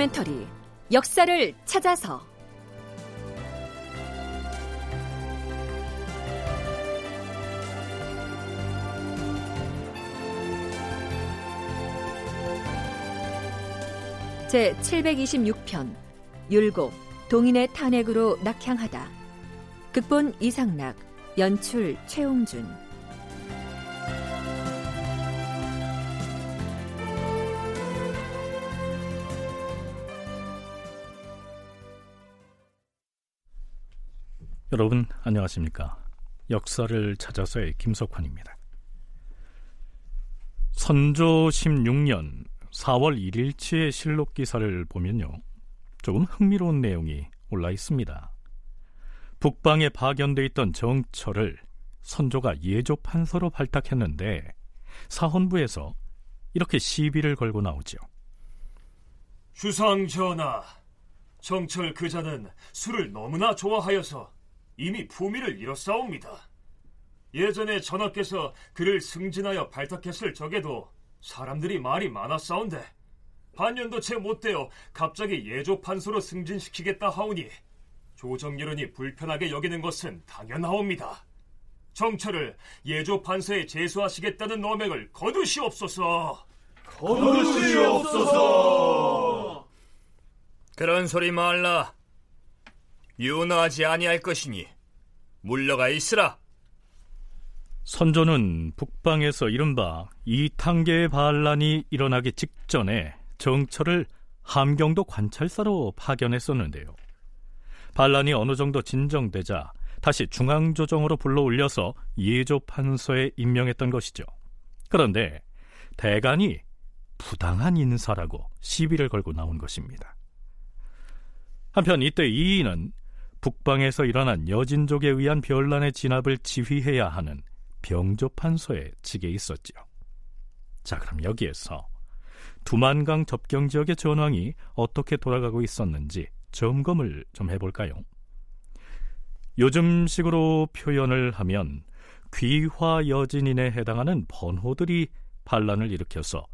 다큐멘터리 역사를 찾아서. 제 726편 율곡 동인의 탄핵으로 낙향하다. 극본 이상락 연출 최홍준 여러분 안녕하십니까? 역사를 찾아서의 김석환입니다. 선조 16년 4월 1일치의 실록 기사를 보면요. 조금 흥미로운 내용이 올라 있습니다. 북방에 파견돼 있던 정철을 선조가 예조 판서로 발탁했는데 사헌부에서 이렇게 시비를 걸고 나오죠. 주상 전하, 정철 그자는 술을 너무나 좋아하여서 이미 품위를 잃었사옵니다. 예전에 전하께서 그를 승진하여 발탁했을 적에도 사람들이 말이 많았사온데 반년도 채 못되어 갑자기 예조 판소로 승진시키겠다 하오니 조정 여론이 불편하게 여기는 것은 당연하옵니다. 정철을 예조 판서에 제수하시겠다는 노맥을 거두시옵소서. 거두시옵소서. 그런 소리 말라. 윤호하지 아니할 것이니 물러가 있으라. 선조는 북방에서 이른바 이탄계의 반란이 일어나기 직전에 정철을 함경도 관찰사로 파견했었는데요. 반란이 어느 정도 진정되자 다시 중앙조정으로 불러올려서 예조 판서에 임명했던 것이죠. 그런데 대간이 부당한 인사라고 시비를 걸고 나온 것입니다. 한편 이때 이인은 북방에서 일어난 여진족에 의한 변란의 진압을 지휘해야 하는 병조판서의 직에 있었지요. 자, 그럼 여기에서 두만강 접경 지역의 전황이 어떻게 돌아가고 있었는지 점검을 좀 해볼까요? 요즘식으로 표현을 하면 귀화 여진인에 해당하는 번호들이 반란을 일으켜서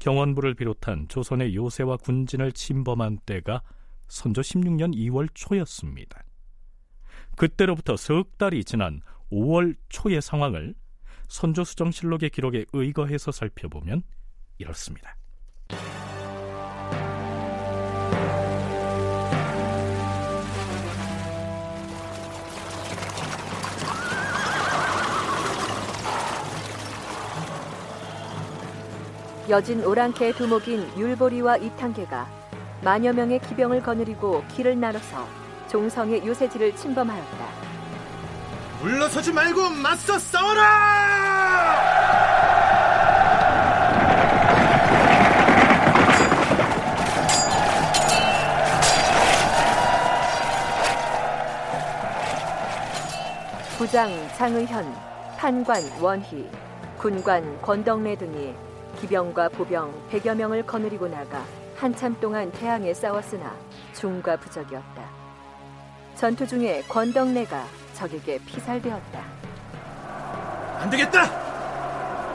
경원부를 비롯한 조선의 요새와 군진을 침범한 때가 선조 16년 2월 초였습니다. 그때로부터 석 달이 지난 5월 초의 상황을 선조 수정실록의 기록에 의거해서 살펴보면 이렇습니다. 여진 오랑캐 두목인 율보리와 이탄계가 만여 명의 기병을 거느리고 길을 나눠서 종성의 요새지를 침범하였다. 물러서지 말고 맞서 싸워라! 부장 장의현, 판관 원희, 군관 권덕래 등이 기병과 보병 100여 명을 거느리고 나가 한참 동안 태양에 싸웠으나 중과 부적이었다. 전투 중에 권덕래가 적에게 피살되었다. 안 되겠다!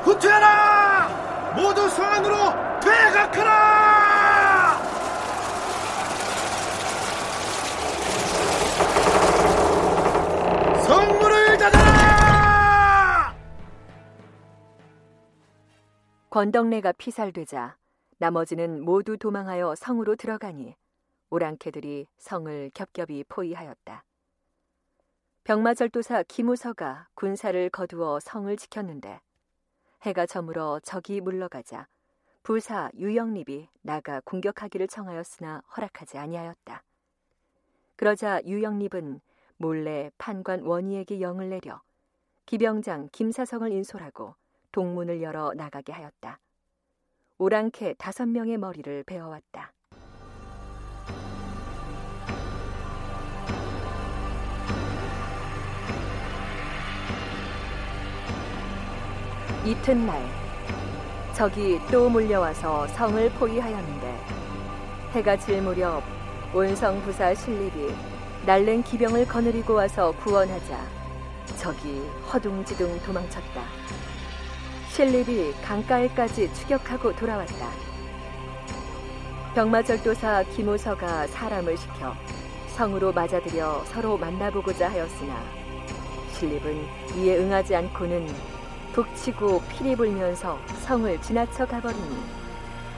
후퇴하라! 모두 성 안으로 퇴각하라! 성문을 닫아라! 권덕래가 피살되자 나머지는 모두 도망하여 성으로 들어가니 오랑캐들이 성을 겹겹이 포위하였다. 병마절도사 김우서가 군사를 거두어 성을 지켰는데 해가 저물어 적이 물러가자 부사 유영립이 나가 공격하기를 청하였으나 허락하지 아니하였다. 그러자 유영립은 몰래 판관 원희에게 영을 내려 기병장 김사성을 인솔하고 동문을 열어 나가게 하였다. 오랑캐 다섯 명의 머리를 베어왔다. 이튿날 적이 또 몰려와서 성을 포위하였는데 해가 질 무렵 온성 부사 신립이 날랜 기병을 거느리고 와서 구원하자 적이 허둥지둥 도망쳤다. 신립이 강가에까지 추격하고 돌아왔다. 병마절도사 김우서가 사람을 시켜 성으로 맞아들여 서로 만나보고자 하였으나 신립은 이에 응하지 않고는 북치고 피리 불면서 성을 지나쳐 가버리니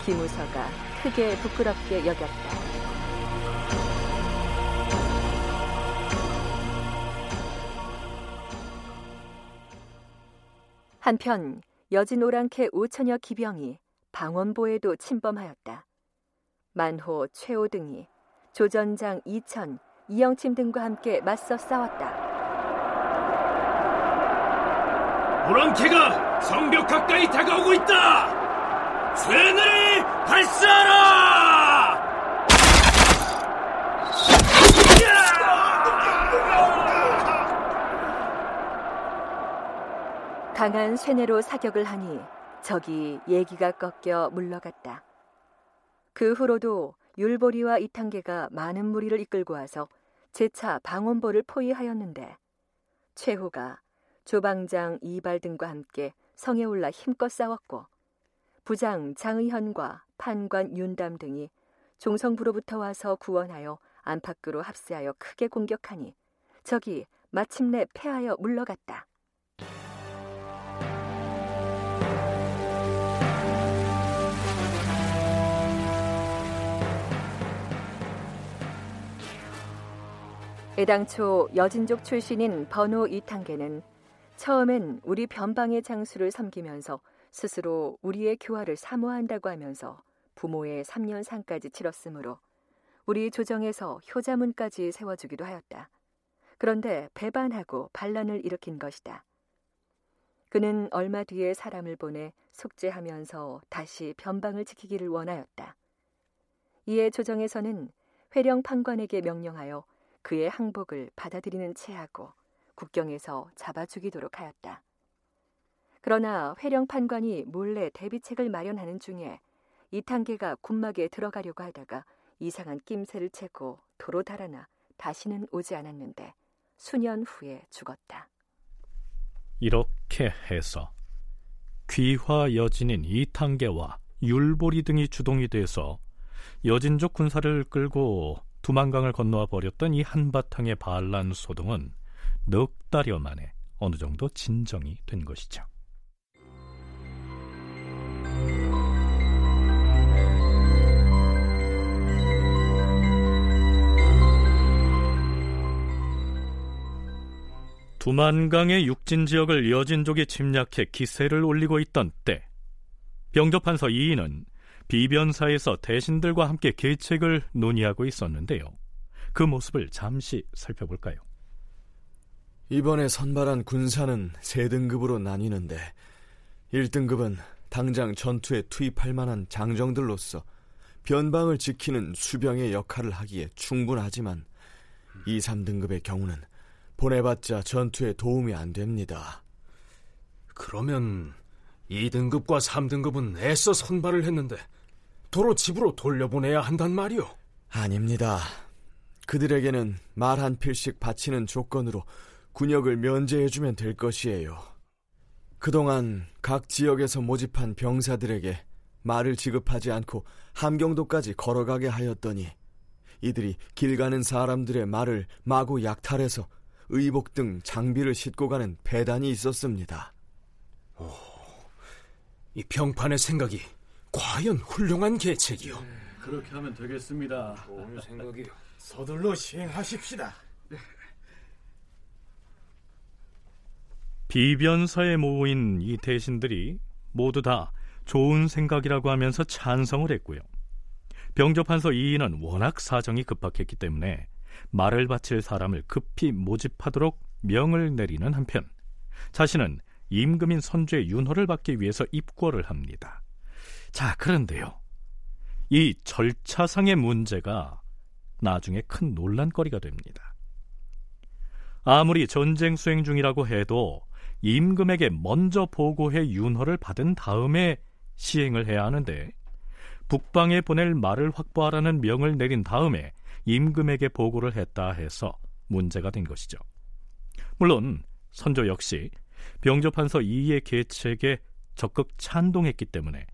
김우서가 크게 부끄럽게 여겼다. 한편 여진 오랑캐 5천여 기병이 방원보에도 침범하였다. 만호, 최호 등이 조전장 이천, 이영침 등과 함께 맞서 싸웠다. 오랑캐가 성벽 가까이 다가오고 있다! 쇠뇌 발사하라! 강한 쇠뇌로 사격을 하니 적이 예기가 꺾여 물러갔다. 그 후로도 율보리와 이탕계가 많은 무리를 이끌고 와서 재차 방원보를 포위하였는데 최후가 조방장 이발 등과 함께 성에 올라 힘껏 싸웠고 부장 장의현과 판관 윤담 등이 종성부로부터 와서 구원하여 안팎으로 합세하여 크게 공격하니 적이 마침내 패하여 물러갔다. 애당초 여진족 출신인 번호 이탕계는 처음엔 우리 변방의 장수를 섬기면서 스스로 우리의 교화를 사모한다고 하면서 부모의 3년 상까지 치렀으므로 우리 조정에서 효자문까지 세워주기도 하였다. 그런데 배반하고 반란을 일으킨 것이다. 그는 얼마 뒤에 사람을 보내 속죄하면서 다시 변방을 지키기를 원하였다. 이에 조정에서는 회령 판관에게 명령하여 그의 항복을 받아들이는 체하고 국경에서 잡아 죽이도록 하였다. 그러나 회령 판관이 몰래 대비책을 마련하는 중에 이탄계가 군막에 들어가려고 하다가 이상한 낌새를 채고 도로 달아나 다시는 오지 않았는데 수년 후에 죽었다. 이렇게 해서 귀화 여진인 이탄계와 율보리 등이 주동이 돼서 여진족 군사를 끌고 두만강을 건너와 버렸던 이 한바탕의 반란 소동은 넉 달여 만에 어느 정도 진정이 된 것이죠. 두만강의 육진 지역을 여진족이 침략해 기세를 올리고 있던 때 병조판서 이인은 비변사에서 대신들과 함께 계책을 논의하고 있었는데요. 그 모습을 잠시 살펴볼까요? 이번에 선발한 군사는 세 등급으로 나뉘는데 1등급은 당장 전투에 투입할 만한 장정들로서 변방을 지키는 수병의 역할을 하기에 충분하지만 2, 3등급의 경우는 보내봤자 전투에 도움이 안 됩니다. 그러면 2등급과 3등급은 애써 선발을 했는데 도로 집으로 돌려보내야 한단 말이오? 아닙니다. 그들에게는 말 한 필씩 바치는 조건으로 군역을 면제해주면 될 것이에요. 그동안 각 지역에서 모집한 병사들에게 말을 지급하지 않고 함경도까지 걸어가게 하였더니 이들이 길 가는 사람들의 말을 마구 약탈해서 의복 등 장비를 싣고 가는 배단이 있었습니다. 오, 이 병판의 생각이 과연 훌륭한 계책이요. 네, 그렇게 하면 되겠습니다. 좋은 생각이요. 서둘러 시행하십시다. 비변사에 모인 이 대신들이 모두 다 좋은 생각이라고 하면서 찬성을 했고요. 병조판서 이인은 워낙 사정이 급박했기 때문에 말을 바칠 사람을 급히 모집하도록 명을 내리는 한편 자신은 임금인 선주의 윤호를 받기 위해서 입궐을 합니다. 자, 그런데요. 이 절차상의 문제가 나중에 큰 논란거리가 됩니다. 아무리 전쟁 수행 중이라고 해도 임금에게 먼저 보고해 윤허를 받은 다음에 시행을 해야 하는데 북방에 보낼 말을 확보하라는 명을 내린 다음에 임금에게 보고를 했다 해서 문제가 된 것이죠. 물론 선조 역시 병조판서 이의 계책에 적극 찬동했기 때문에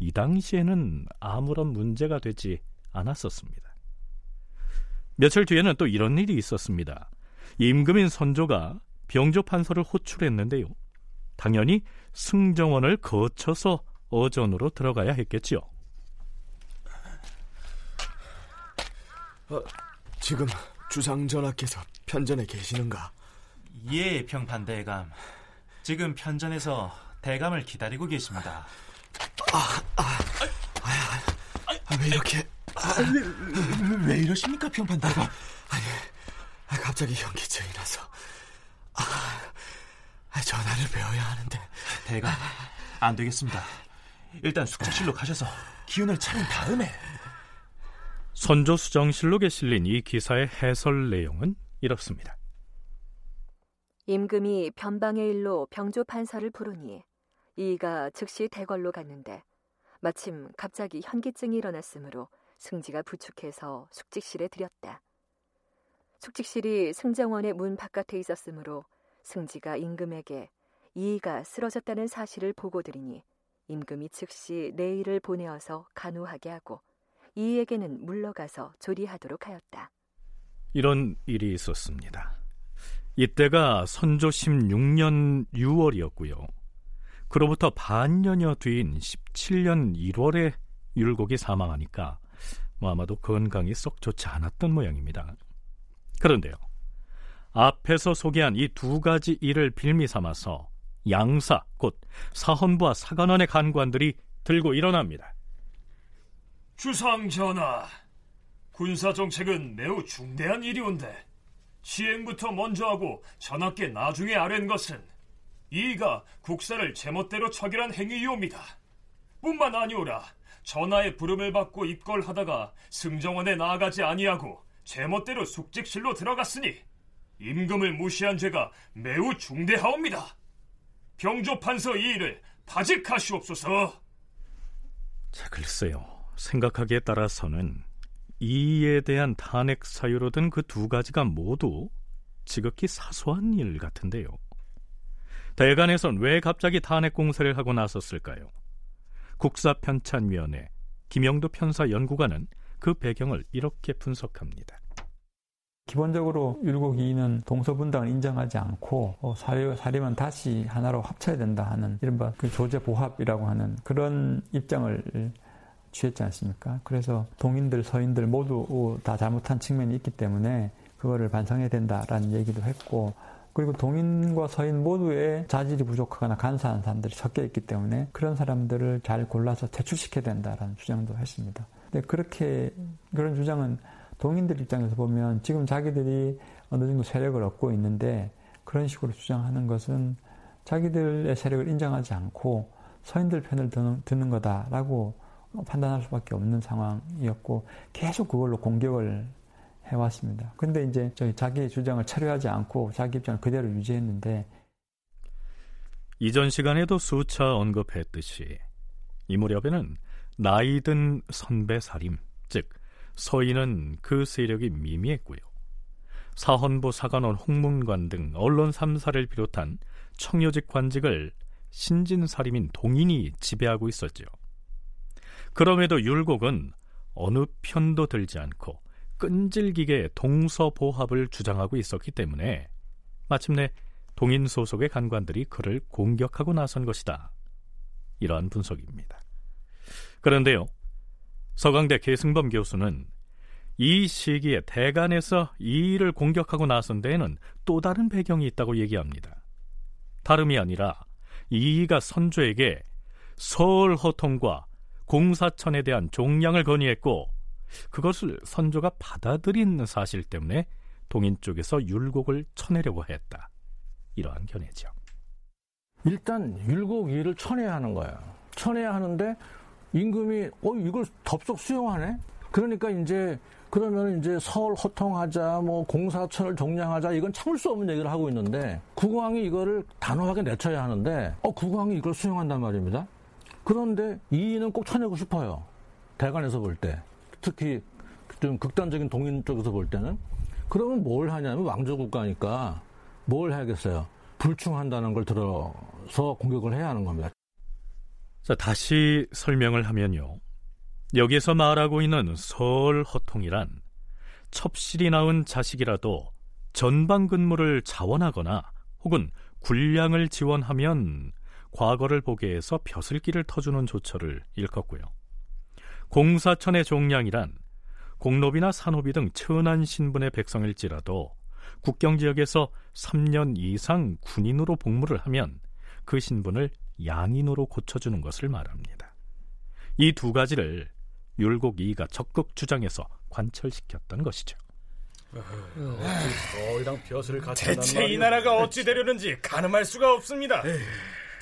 이 당시에는 아무런 문제가 되지 않았었습니다. 며칠 뒤에는 또 이런 일이 있었습니다. 임금인 선조가 병조 판서를 호출했는데요. 당연히 승정원을 거쳐서 어전으로 들어가야 했겠지요. 어, 지금 주상 전하께서 편전에 계시는가? 예, 평판 대감. 지금 편전에서 대감을 기다리고 계십니다. 아, 아, 아, 아, 왜 이렇게? 아, 왜, 왜, 왜, 이러십니까, 평판대감? 아니, 갑자기 현기증이 나서. 아, 전화를 배워야 하는데. 대감, 안 되겠습니다. 일단 숙직실로 가셔서 기운을 차린 다음에. 선조 수정실록에 실린 이 기사의 해설 내용은 이렇습니다. 임금이 변방의 일로 병조 판사를 부르니 이가 즉시 대궐로 갔는데 마침 갑자기 현기증이 일어났으므로 승지가 부축해서 숙직실에 들였다. 숙직실이 승정원의 문 바깥에 있었으므로 승지가 임금에게 이의가 쓰러졌다는 사실을 보고드리니 임금이 즉시 내일을 보내어서 간호하게 하고 이에게는 물러가서 조리하도록 하였다. 이런 일이 있었습니다. 이때가 선조 16년 6월이었고요. 그로부터 반년여 뒤인 17년 1월에 율곡이 사망하니까 뭐 아마도 건강이 썩 좋지 않았던 모양입니다. 그런데요. 앞에서 소개한 이 두 가지 일을 빌미 삼아서 양사, 곧 사헌부와 사관원의 간관들이 들고 일어납니다. 주상 전하, 군사 정책은 매우 중대한 일이온데 시행부터 먼저 하고 전하께 나중에 아랜 것은 이가 국사를 제멋대로 처결한 행위이옵니다. 뿐만 아니오라 전하의 부름을 받고 입걸하다가 승정원에 나아가지 아니하고 제멋대로 숙직실로 들어갔으니 임금을 무시한 죄가 매우 중대하옵니다. 병조 판서 이 일을 파직하시옵소서. 자, 글쎄요. 생각하기에 따라서는 이에 대한 탄핵 사유로 든 그 두 가지가 모두 지극히 사소한 일 같은데요. 대간에선 왜 갑자기 탄핵 공세를 하고 나섰을까요? 국사편찬위원회 김영도 편사 연구관은 그 배경을 이렇게 분석합니다. 기본적으로 율곡 2는 동서분당을 인정하지 않고 어, 사회, 사림은 다시 하나로 합쳐야 된다 하는 이른바 그 조제 보합이라고 하는 그런 입장을 취했지 않습니까? 그래서 동인들, 서인들 모두 다 잘못한 측면이 있기 때문에 그거를 반성해야 된다라는 얘기도 했고 그리고 동인과 서인 모두의 자질이 부족하거나 간사한 사람들이 섞여 있기 때문에 그런 사람들을 잘 골라서 퇴출시켜야 된다라는 주장도 했습니다. 근데 그렇게 그런 주장은 동인들 입장에서 보면 지금 자기들이 어느 정도 세력을 얻고 있는데 그런 식으로 주장하는 것은 자기들의 세력을 인정하지 않고 서인들 편을 드는, 드는 거다라고 판단할 수밖에 없는 상황이었고 계속 그걸로 공격을 해왔습니다. 근데 이제 저희 자기 주장을 철회하지 않고 자기 입장을 그대로 유지했는데 이전 시간에도 수차 언급했듯이 이 무렵에는 나이든 선배 살임, 즉 서인은 그 세력이 미미했고요. 사헌부 사관원 홍문관 등 언론 3사를 비롯한 청요직 관직을 신진살림인 동인이 지배하고 있었죠. 그럼에도 율곡은 어느 편도 들지 않고 끈질기게 동서보합을 주장하고 있었기 때문에 마침내 동인 소속의 간관들이 그를 공격하고 나선 것이다. 이러한 분석입니다. 그런데요, 서강대 계승범 교수는 이 시기에 대간에서 이 일을 공격하고 나선 데에는 또 다른 배경이 있다고 얘기합니다. 다름이 아니라 이이가 선조에게 서울 허통과 공사천에 대한 종량을 건의했고 그것을 선조가 받아들인 사실 때문에 동인 쪽에서 율곡을 쳐내려고 했다. 이러한 견해죠. 일단 율곡 일을 쳐내야 하는 거예요. 쳐내야 하는데 임금이 어 이걸 덥석 수용하네. 그러니까 이제 그러면 이제 서울 허통하자, 뭐 공사천을 종량하자 이건 참을 수 없는 얘기를 하고 있는데 국왕이 이거를 단호하게 내쳐야 하는데 어 국왕이 이걸 수용한단 말입니다. 그런데 이의는 꼭 쳐내고 싶어요. 대관에서 볼 때. 특히 좀 극단적인 동인 쪽에서 볼 때는. 그러면 뭘 하냐면 왕조 국가니까 뭘 해야겠어요. 불충한다는 걸 들어서 공격을 해야 하는 겁니다. 자, 다시 설명을 하면요. 여기서 말하고 있는 설허통이란 첩실이 낳은 자식이라도 전방 근무를 자원하거나 혹은 군량을 지원하면 과거를 보게 해서 벼슬기를 터주는 조처를 일컫고요. 공사천의 종량이란 공노비나 산호비 등 천한 신분의 백성일지라도 국경 지역에서 3년 이상 군인으로 복무를 하면 그 신분을 양인으로 고쳐주는 것을 말합니다. 이 두 가지를 율곡 이가 적극 주장해서 관철시켰던 것이죠. 너희랑 벼슬을 같이 대체 이 나라가 어찌 되려는지 가늠할 수가 없습니다.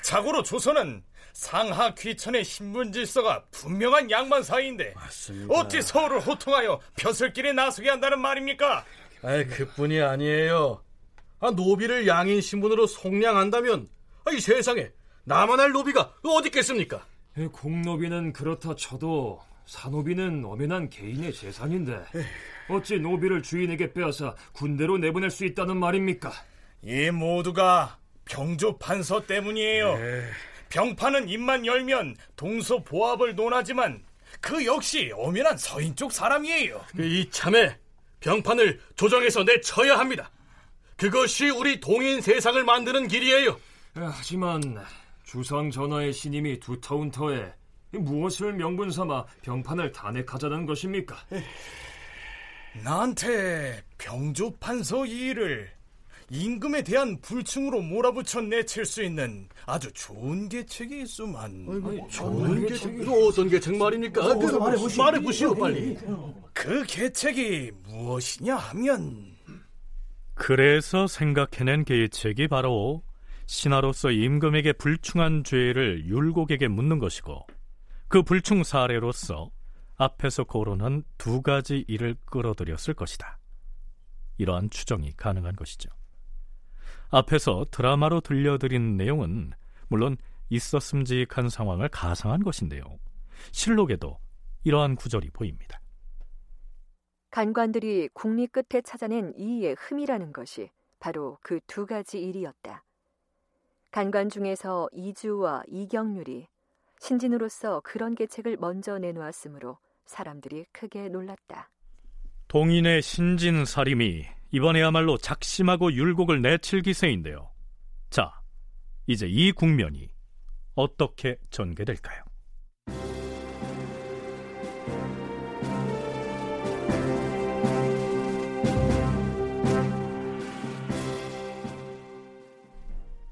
자고로 조선은 상하 귀천의 신분 질서가 분명한 양반 사이인데 맞습니다. 어찌 서울을 호통하여 벼슬길에 나서게 한다는 말입니까? 아, 그뿐이 아니에요. 아, 노비를 양인 신분으로 속량한다면 아, 이 세상에 나만 할 노비가 어디 있겠습니까? 공노비는 그렇다 쳐도 산노비는 엄연한 개인의 재산인데 어찌 노비를 주인에게 빼앗아 군대로 내보낼 수 있다는 말입니까? 이 모두가 병조 판서 때문이에요. 네. 병판은 입만 열면 동서 보합을 논하지만 그 역시 엄연한 서인 쪽 사람이에요. 이 참에 병판을 조정해서 내쳐야 합니다. 그것이 우리 동인 세상을 만드는 길이에요. 하지만 주상 전하의 신임이 두터운 터에 무엇을 명분 삼아 병판을 탄핵하자는 것입니까? 나한테 병조 판서 이의를 임금에 대한 불충으로 몰아붙여 내칠 수 있는 아주 좋은 계책이 있수만. 아이고, 좋은 계책? 어떤 계책 말입니까? 어, 그, 말해보시오. 말해보시오, 빨리. 그 계책이 무엇이냐 하면. 그래서 생각해낸 계책이 바로 신하로서 임금에게 불충한 죄를 율곡에게 묻는 것이고 그 불충 사례로서 앞에서 거론한 두 가지 일을 끌어들였을 것이다. 이러한 추정이 가능한 것이죠. 앞에서 드라마로 들려드린 내용은 물론 있었음직한 상황을 가상한 것인데요. 실록에도 이러한 구절이 보입니다. 간관들이 국리 끝에 찾아낸 이의 흠이라는 것이 바로 그 두 가지 일이었다. 간관 중에서 이주와 이경률이 신진으로서 그런 계책을 먼저 내놓았으므로 사람들이 크게 놀랐다. 동인의 신진 사림이 이번에야말로 작심하고 율곡을 내칠 기세인데요. 자, 이제 이 국면이 어떻게 전개될까요?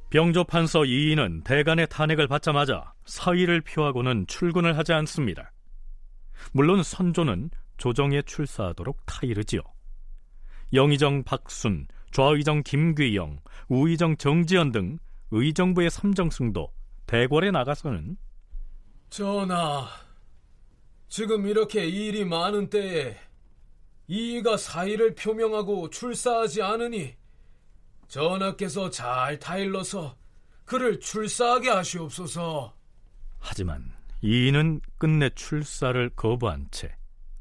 병조판서 이인은 대간의 탄핵을 받자마자 사의를 표하고는 출근을 하지 않습니다. 물론 선조는 조정에 출사하도록 타이르지요. 영의정 박순, 좌의정 김귀영, 우의정 정지현 등 의정부의 삼정승도 대궐에 나가서는 전하, 지금 이렇게 일이 많은 때에 이의가 사의를 표명하고 출사하지 않으니 전하께서 잘 타일러서 그를 출사하게 하시옵소서. 하지만 이인은 끝내 출사를 거부한 채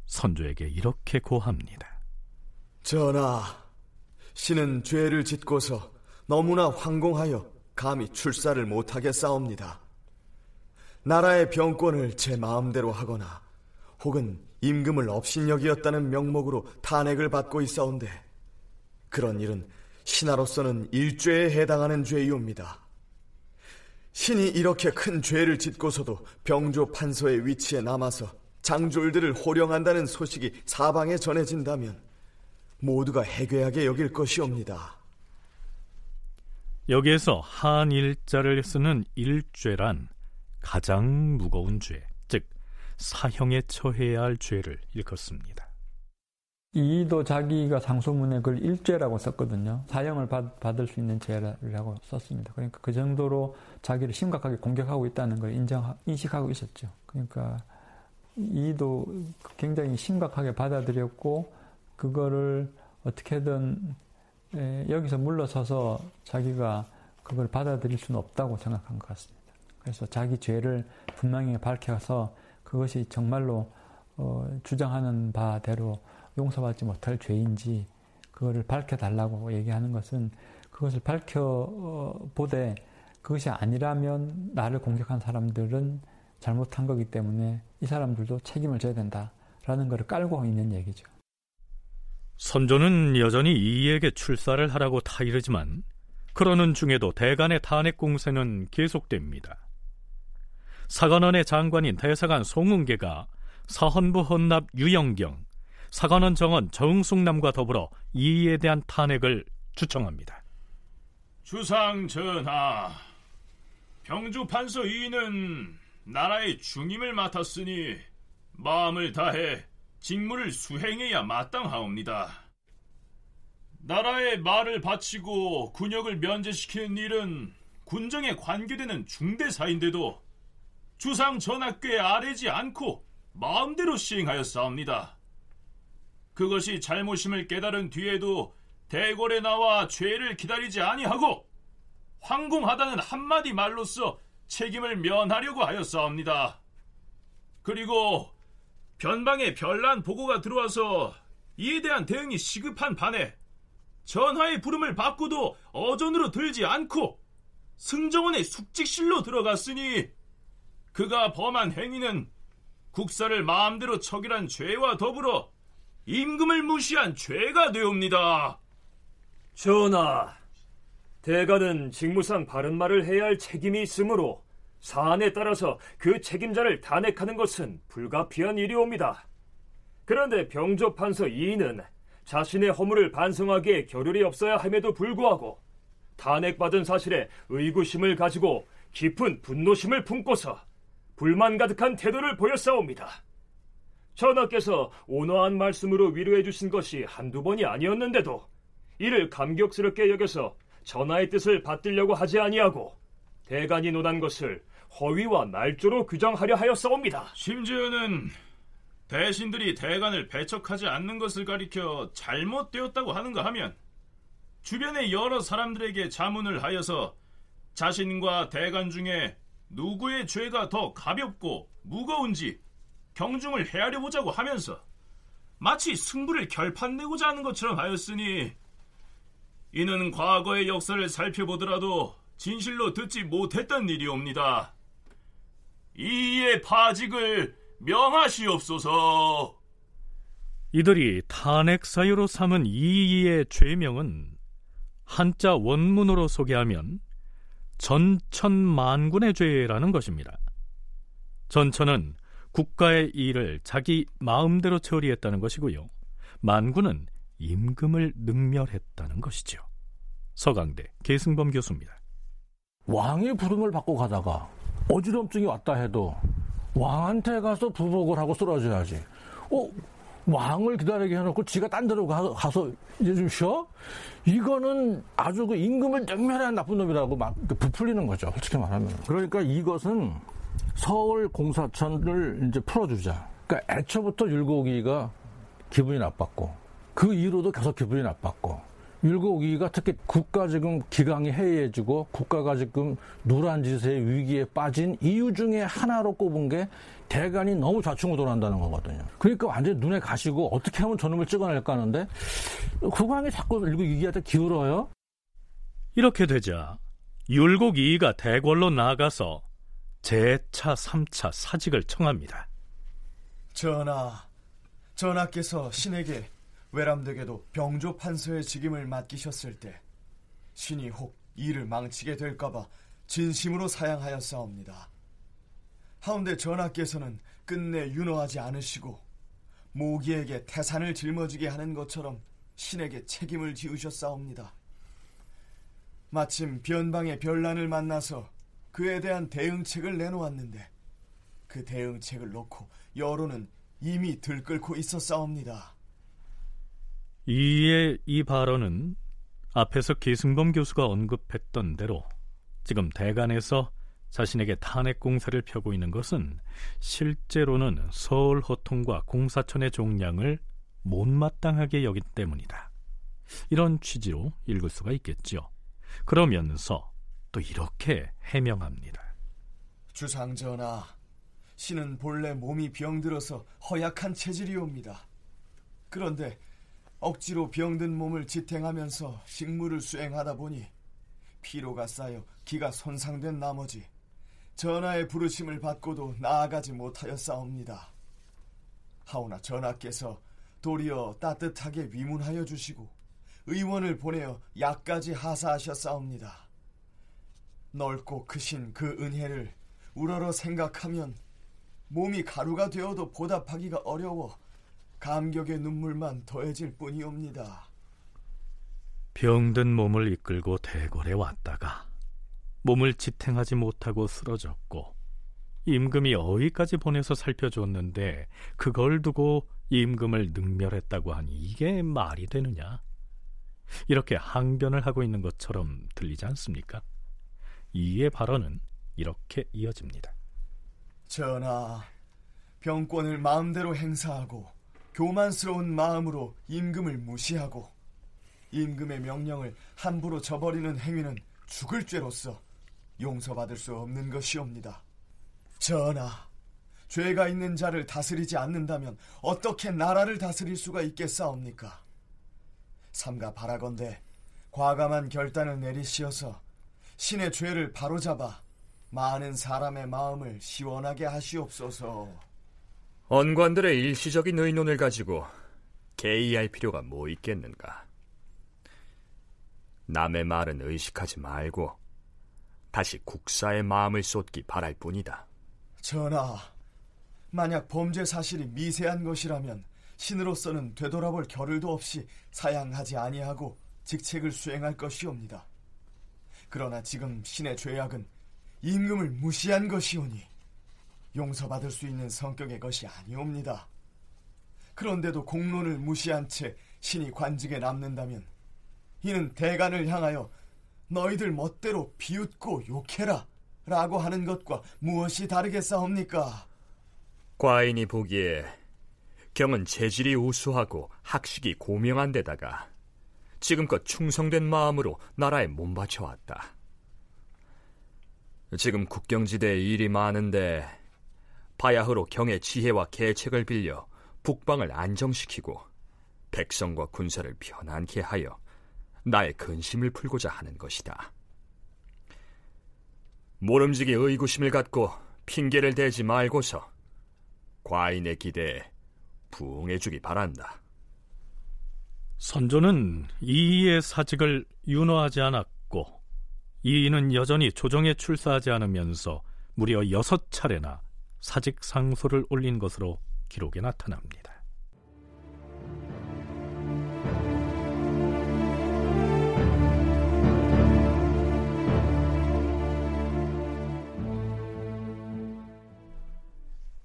선조에게 이렇게 고합니다. 전하, 신은 죄를 짓고서 너무나 황공하여 감히 출사를 못하게 싸웁니다. 나라의 병권을 제 마음대로 하거나 혹은 임금을 업신여기였다는 명목으로 탄핵을 받고 있사온데 그런 일은 신하로서는 일죄에 해당하는 죄이옵니다. 신이 이렇게 큰 죄를 짓고서도 병조 판서의 위치에 남아서 장졸들을 호령한다는 소식이 사방에 전해진다면 모두가 해괴하게 여길 것이옵니다. 여기에서 한일자를 쓰는 일죄란 가장 무거운 죄, 즉 사형에 처해야 할 죄를 일컫습니다. 이도 자기가 상소문에 그걸 일죄라고 썼거든요. 사형을 받, 받을 수 있는 죄라고 썼습니다. 그러니까 그 정도로 자기를 심각하게 공격하고 있다는 걸 인정 인식하고 있었죠. 그러니까 이도 굉장히 심각하게 받아들였고 그거를 어떻게든 여기서 물러서서 자기가 그걸 받아들일 수는 없다고 생각한 것 같습니다. 그래서 자기 죄를 분명히 밝혀서 그것이 정말로 어, 주장하는 바대로 용서받지 못할 죄인지 그거를 밝혀달라고 얘기하는 것은 그것을 밝혀보되 그것이 아니라면 나를 공격한 사람들은 잘못한 거기 때문에 이 사람들도 책임을 져야 된다라는 것을 깔고 있는 얘기죠. 선조는 여전히 이에게 출사를 하라고 타이르지만 그러는 중에도 대간의 탄핵 공세는 계속됩니다. 사관원의 장관인 대사관 송은계가 사헌부 헌납 유영경, 사관원 정원 정숙남과 더불어 이에 대한 탄핵을 주청합니다. 주상 전하, 병주 판서 이는 나라의 중임을 맡았으니 마음을 다해 직무를 수행해야 마땅하옵니다. 나라의 말을 바치고 군역을 면제시키는 일은 군정에 관계되는 중대사인데도 주상 전하께 아뢰지 않고 마음대로 시행하였사옵니다. 그것이 잘못임을 깨달은 뒤에도 대궐에 나와 죄를 기다리지 아니하고 황공하다는 한마디 말로써 책임을 면하려고 하였사옵니다. 그리고 변방에 별난 보고가 들어와서 이에 대한 대응이 시급한 반에 전하의 부름을 받고도 어전으로 들지 않고 승정원의 숙직실로 들어갔으니 그가 범한 행위는 국사를 마음대로 척이란 죄와 더불어 임금을 무시한 죄가 되옵니다. 전하, 대가는 직무상 바른 말을 해야 할 책임이 있으므로 사안에 따라서 그 책임자를 탄핵하는 것은 불가피한 일이옵니다. 그런데 병조 판서 이인은 자신의 허물을 반성하기에 겨를이 없어야 함에도 불구하고 탄핵받은 사실에 의구심을 가지고 깊은 분노심을 품고서 불만 가득한 태도를 보였사옵니다. 전하께서 온화한 말씀으로 위로해 주신 것이 한두 번이 아니었는데도 이를 감격스럽게 여겨서 전하의 뜻을 받들려고 하지 아니하고 대간이 논한 것을 허위와 날조로 규정하려 하였사옵니다. 심지어는 대신들이 대간을 배척하지 않는 것을 가리켜 잘못되었다고 하는가 하면 주변의 여러 사람들에게 자문을 하여서 자신과 대간 중에 누구의 죄가 더 가볍고 무거운지 경중을 헤아려 보자고 하면서 마치 승부를 결판내고자 하는 것처럼 하였으니 이는 과거의 역사를 살펴보더라도 진실로 듣지 못했던 일이옵니다. 이의 파직을 명하시옵소서. 이들이 탄핵 사유로 삼은 이의의 죄명은 한자 원문으로 소개하면 전천만군의 죄라는 것입니다. 전천은 국가의 일을 자기 마음대로 처리했다는 것이고요. 만군은 임금을 능멸했다는 것이죠. 서강대 계승범 교수입니다. 왕의 부름을 받고 가다가 어지럼증이 왔다 해도 왕한테 가서 부복을 하고 쓰러져야지. 어, 왕을 기다리게 해놓고 지가 딴 데로 가, 서 이제 좀 쉬어? 이거는 아주 그 임금을 능멸한 나쁜 놈이라고 막 부풀리는 거죠. 솔직히 말하면. 그러니까 이것은 서울 공사천을 이제 풀어주자. 그러니까 애초부터 율곡이가 기분이 나빴고 그 이후로도 계속 기분이 나빴고 율곡이가 특히 국가 지금 기강이 해이해지고 국가가 지금 노란 짓의 위기에 빠진 이유 중에 하나로 꼽은 게 대간이 너무 좌충우 돌한다는 거거든요. 그러니까 완전히 눈에 가시고 어떻게 하면 저놈을 찍어낼까 하는데 국왕이 자꾸 율곡이한테 기울어요. 이렇게 되자 율곡 이가 대궐로 나가서 제2차, 3차 사직을 청합니다. 전하, 전하께서 신에게 외람되게도 병조 판서의 직임을 맡기셨을 때 신이 혹 일을 망치게 될까봐 진심으로 사양하였사옵니다. 하운데 전하께서는 끝내 윤허하지 않으시고 모기에게 태산을 짊어지게 하는 것처럼 신에게 책임을 지으셨사옵니다. 마침 변방의 별난을 만나서 그에 대한 대응책을 내놓았는데 그 대응책을 놓고 여론은 이미 들끓고 있었사옵니다. 이의 이 발언은 앞에서 계승범 교수가 언급했던 대로 지금 대간에서 자신에게 탄핵 공사를 펴고 있는 것은 실제로는 서울 호통과 공사천의 종량을 못마땅하게 여기 때문이다. 이런 취지로 읽을 수가 있겠죠. 그러면서 또 이렇게 해명합니다. 주상전하, 신은 본래 몸이 병들어서 허약한 체질이옵니다. 그런데 억지로 병든 몸을 지탱하면서 직무를 수행하다 보니 피로가 쌓여 기가 손상된 나머지 전하의 부르심을 받고도 나아가지 못하였사옵니다. 하오나 전하께서 도리어 따뜻하게 위문하여 주시고 의원을 보내어 약까지 하사하셨사옵니다. 넓고 크신 그 은혜를 우러러 생각하면 몸이 가루가 되어도 보답하기가 어려워 감격의 눈물만 더해질 뿐이옵니다. 병든 몸을 이끌고 대궐에 왔다가 몸을 지탱하지 못하고 쓰러졌고 임금이 어휘까지 보내서 살펴줬는데 그걸 두고 임금을 능멸했다고 하니 이게 말이 되느냐? 이렇게 항변을 하고 있는 것처럼 들리지 않습니까? 이의 발언은 이렇게 이어집니다. 전하, 병권을 마음대로 행사하고 교만스러운 마음으로 임금을 무시하고 임금의 명령을 함부로 저버리는 행위는 죽을 죄로서 용서받을 수 없는 것이옵니다. 전하, 죄가 있는 자를 다스리지 않는다면 어떻게 나라를 다스릴 수가 있겠사옵니까? 삼가 바라건대 과감한 결단을 내리시어서 신의 죄를 바로잡아 많은 사람의 마음을 시원하게 하시옵소서. 언관들의 일시적인 의논을 가지고 개의할 필요가 뭐 있겠는가? 남의 말은 의식하지 말고 다시 국사의 마음을 쏟기 바랄 뿐이다. 전하, 만약 범죄 사실이 미세한 것이라면 신으로서는 되돌아볼 겨를도 없이 사양하지 아니하고 직책을 수행할 것이옵니다. 그러나 지금 신의 죄악은 임금을 무시한 것이오니 용서받을 수 있는 성격의 것이 아니옵니다. 그런데도 공론을 무시한 채 신이 관직에 남는다면 이는 대간을 향하여 너희들 멋대로 비웃고 욕해라 라고 하는 것과 무엇이 다르겠사옵니까? 과인이 보기에 경은 재질이 우수하고 학식이 고명한 데다가 지금껏 충성된 마음으로 나라에 몸바쳐왔다. 지금 국경지대에 일이 많은데 바야흐로 경의 지혜와 계책을 빌려 북방을 안정시키고 백성과 군사를 편안케 하여 나의 근심을 풀고자 하는 것이다. 모름지기 의구심을 갖고 핑계를 대지 말고서 과인의 기대에 부응해주기 바란다. 선조는 이이의 사직을 윤호하지 않았고 이이는 여전히 조정에 출사하지 않으면서 무려 여섯 차례나 사직 상소를 올린 것으로 기록에 나타납니다.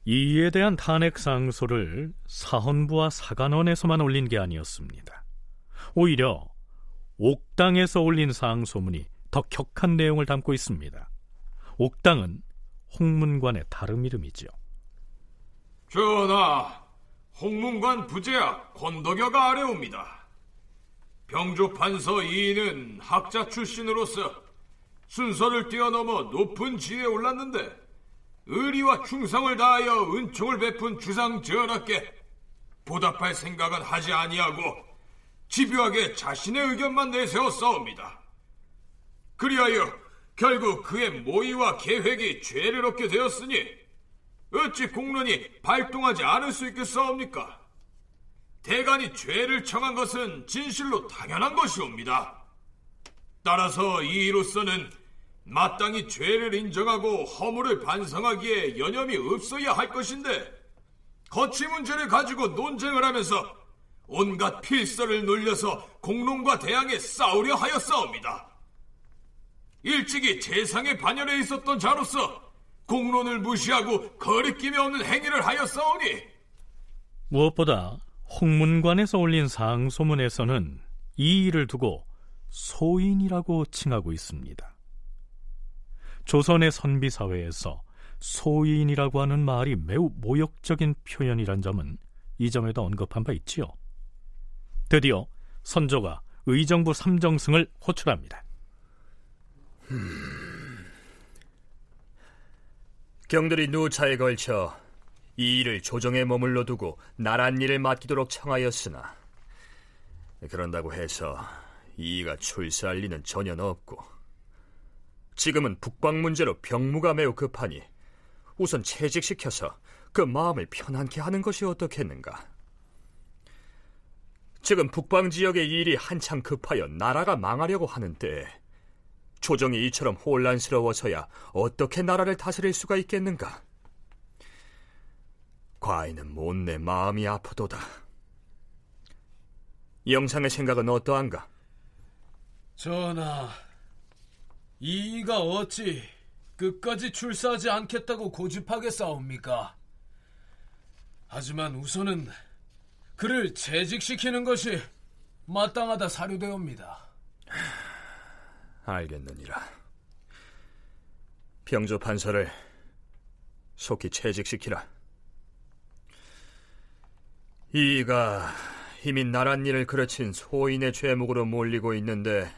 이에 대한 탄핵 상소를 사헌부와 사관원에서만 올린 게 아니었습니다. 오히려 옥당에서 올린 상소문이 더 격한 내용을 담고 있습니다. 옥당은 홍문관의 다름 이름이지요. 전하, 홍문관 부제학 권덕여가 아래옵니다. 병조판서 이인은 학자 출신으로서 순서를 뛰어넘어 높은 지위에 올랐는데 의리와 충성을 다하여 은총을 베푼 주상 전하께 보답할 생각은 하지 아니하고 집요하게 자신의 의견만 내세웠사옵니다. 그리하여 결국 그의 모의와 계획이 죄를 얻게 되었으니 어찌 공론이 발동하지 않을 수 있겠사옵니까? 대간이 죄를 청한 것은 진실로 당연한 것이옵니다. 따라서 이로서는 마땅히 죄를 인정하고 허물을 반성하기에 여념이 없어야 할 것인데 거치 문제를 가지고 논쟁을 하면서 온갖 필서를 놀려서 공론과 대항에 싸우려 하였사옵니다. 일찍이 재상에 반열에 있었던 자로서 공론을 무시하고 거리낌이 없는 행위를 하였사오니 무엇보다 홍문관에서 올린 상소문에서는 이 일을 두고 소인이라고 칭하고 있습니다. 조선의 선비 사회에서 소인이라고 하는 말이 매우 모욕적인 표현이란 점은 이 점에도 언급한 바 있지요. 드디어 선조가 의정부 삼정승을 호출합니다. 경들이 누차에 걸쳐 이 일을 조정에 머물러 두고 나란 일을 맡기도록 청하였으나 그런다고 해서 이가 출세할 리는 전혀 없고 지금은 북방 문제로 병무가 매우 급하니 우선 채직시켜서 그 마음을 편안케 하는 것이 어떻겠는가? 지금 북방 지역의 일이 한창 급하여 나라가 망하려고 하는데 조정이 이처럼 혼란스러워서야 어떻게 나라를 다스릴 수가 있겠는가? 과인은 못내 마음이 아프도다. 영상의 생각은 어떠한가? 전하, 이가 어찌 끝까지 출사하지 않겠다고 고집하게 싸웁니까? 하지만 우선은 그를 재직시키는 것이 마땅하다 사료되옵니다. 알겠느니라. 병조 판서를 속히 채직시키라. 이가 이미 나란 일을 그르친 소인의 죄목으로 몰리고 있는데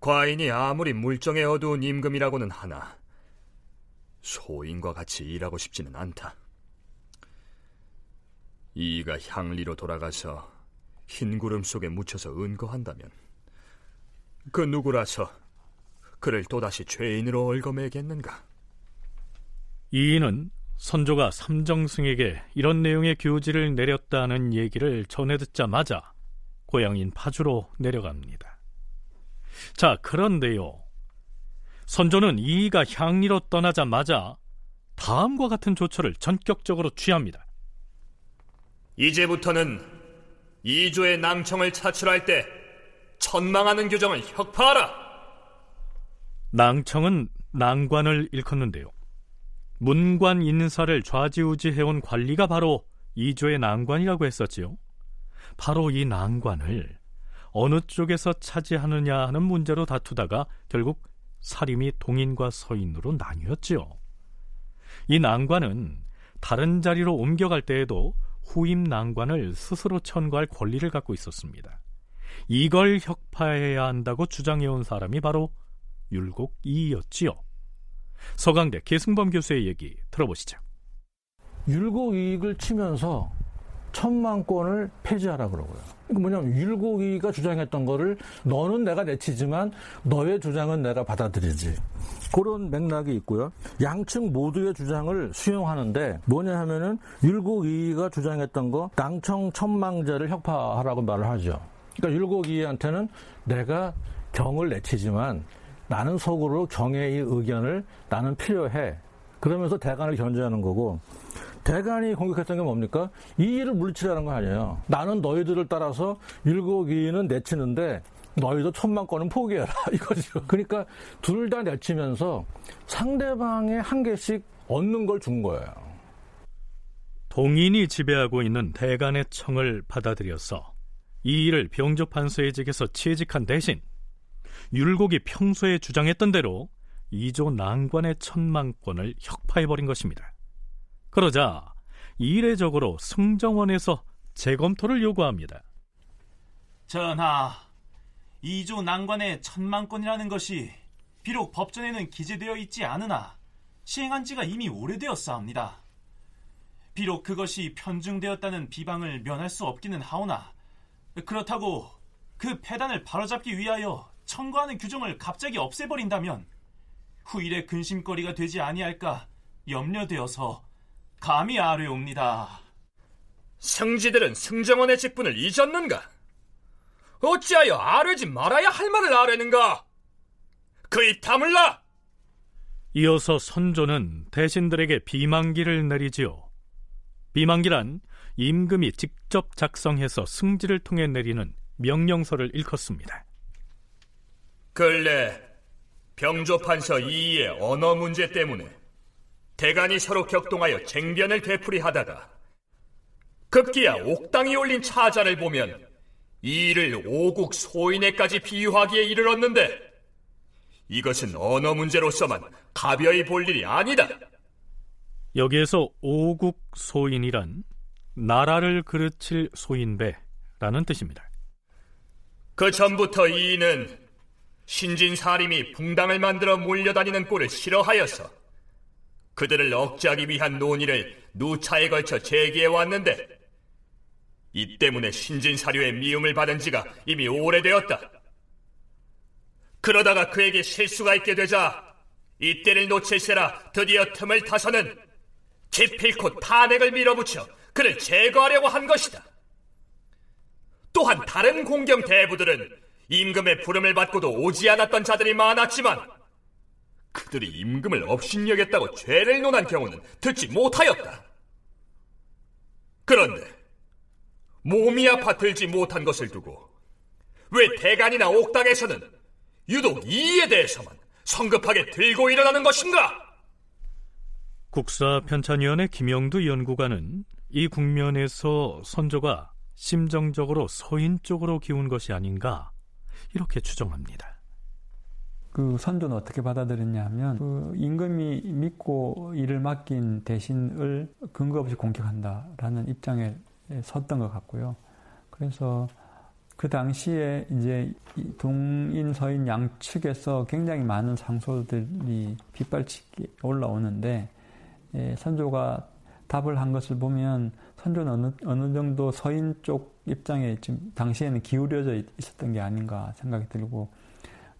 과인이 아무리 물정에 어두운 임금이라고는 하나 소인과 같이 일하고 싶지는 않다. 이가 향리로 돌아가서 흰 구름 속에 묻혀서 은거한다면 그 누구라서 그를 또다시 죄인으로 얽어매겠는가? 이인은 선조가 삼정승에게 이런 내용의 교지를 내렸다는 얘기를 전해 듣자마자 고향인 파주로 내려갑니다. 자, 그런데요. 선조는 이이가 향리로 떠나자마자 다음과 같은 조처를 전격적으로 취합니다. 이제부터는 이조의 낭청을 차출할 때 천망하는 규정을 혁파하라. 낭청은 낭관을 일컫는데요. 문관 인사를 좌지우지해온 관리가 바로 이조의 낭관이라고 했었지요. 바로 이 낭관을 어느 쪽에서 차지하느냐 하는 문제로 다투다가 결국 사림이 동인과 서인으로 나뉘었지요. 이 낭관은 다른 자리로 옮겨갈 때에도 후임 낭관을 스스로 천거할 권리를 갖고 있었습니다. 이걸 혁파해야 한다고 주장해온 사람이 바로 율곡이였지요. 서강대 계승범 교수의 얘기 들어보시죠. 율곡 이익을 치면서 천만권을 폐지하라 그러고요. 이거 뭐냐면 율곡이가 주장했던 거를 너는 내가 내치지만 너의 주장은 내가 받아들이지. 그런 맥락이 있고요. 양측 모두의 주장을 수용하는데 뭐냐 하면은 율곡이가 주장했던 거 낭청 천망제를 혁파하라고 말을 하죠. 그러니까 율곡이한테는 내가 경을 내치지만 나는 속으로 경의 의견을 나는 필요해. 그러면서 대간을 견제하는 거고 대간이 공격했던 게 뭡니까? 이 일을 물리치라는 거 아니에요. 나는 너희들을 따라서 율곡이는 내치는데 너희도 천만 건은 포기해라 이거죠. 그러니까 둘 다 내치면서 상대방의 한 개씩 얻는 걸 준 거예요. 동인이 지배하고 있는 대간의 청을 받아들여서 이 일을 병조판서의직에서 취직한 대신 율곡이 평소에 주장했던 대로 이조 난관의 천만권을 혁파해버린 것입니다. 그러자 이례적으로 승정원에서 재검토를 요구합니다. 전하, 이조 난관의 천만권이라는 것이 비록 법전에는 기재되어 있지 않으나 시행한 지가 이미 오래되었사옵니다. 비록 그것이 편중되었다는 비방을 면할 수 없기는 하오나 그렇다고 그 폐단을 바로잡기 위하여 청구하는 규정을 갑자기 없애버린다면 후일의 근심거리가 되지 아니할까 염려되어서 감히 아뢰옵니다. 승지들은 승정원의 직분을 잊었는가? 어찌하여 아뢰지 말아야 할 말을 아뢰는가? 그 입 다물라! 이어서 선조는 대신들에게 비만기를 내리지요. 비만기란 임금이 직접 작성해서 승지를 통해 내리는 명령서를 일컫습니다. 근래 병조판서 이의 언어 문제 때문에 대간이 서로 격동하여 쟁변을 되풀이하다가 급기야 옥당이 올린 차자를 보면 이 일을 오국 소인에까지 비유하기에 이르렀는데 이것은 언어 문제로서만 가벼이 볼 일이 아니다. 여기에서 오국 소인이란 나라를 그르칠 소인배라는 뜻입니다. 그 전부터 이인은 신진 사림이 붕당을 만들어 몰려다니는 꼴을 싫어하여서 그들을 억제하기 위한 논의를 누차에 걸쳐 제기해 왔는데 이 때문에 신진 사료의 미움을 받은 지가 이미 오래되었다. 그러다가 그에게 실수가 있게 되자 이때를 놓칠세라 드디어 틈을 타서는 기필코 탄핵을 밀어붙여 그를 제거하려고 한 것이다. 또한 다른 공경 대부들은 임금의 부름을 받고도 오지 않았던 자들이 많았지만 그들이 임금을 업신여겼다고 죄를 논한 경우는 듣지 못하였다. 그런데 몸이 아파 들지 못한 것을 두고 왜 대간이나 옥당에서는 유독 이에 대해서만 성급하게 들고 일어나는 것인가? 국사 편찬위원회 김영두 연구관은 이 국면에서 선조가 심정적으로 서인 쪽으로 기운 것이 아닌가 이렇게 추정합니다. 그 선조는 어떻게 받아들였냐 하면 그 임금이 믿고 일을 맡긴 대신을 근거 없이 공격한다라는 입장에 섰던 것 같고요. 그래서 그 당시에 이제 동인 서인 양측에서 굉장히 많은 상소들이 빗발치기 올라오는데 예, 선조가 답을 한 것을 보면 선조는 어느, 어느 정도 서인 쪽 입장에 지금 당시에는 기울여져 있었던 게 아닌가 생각이 들고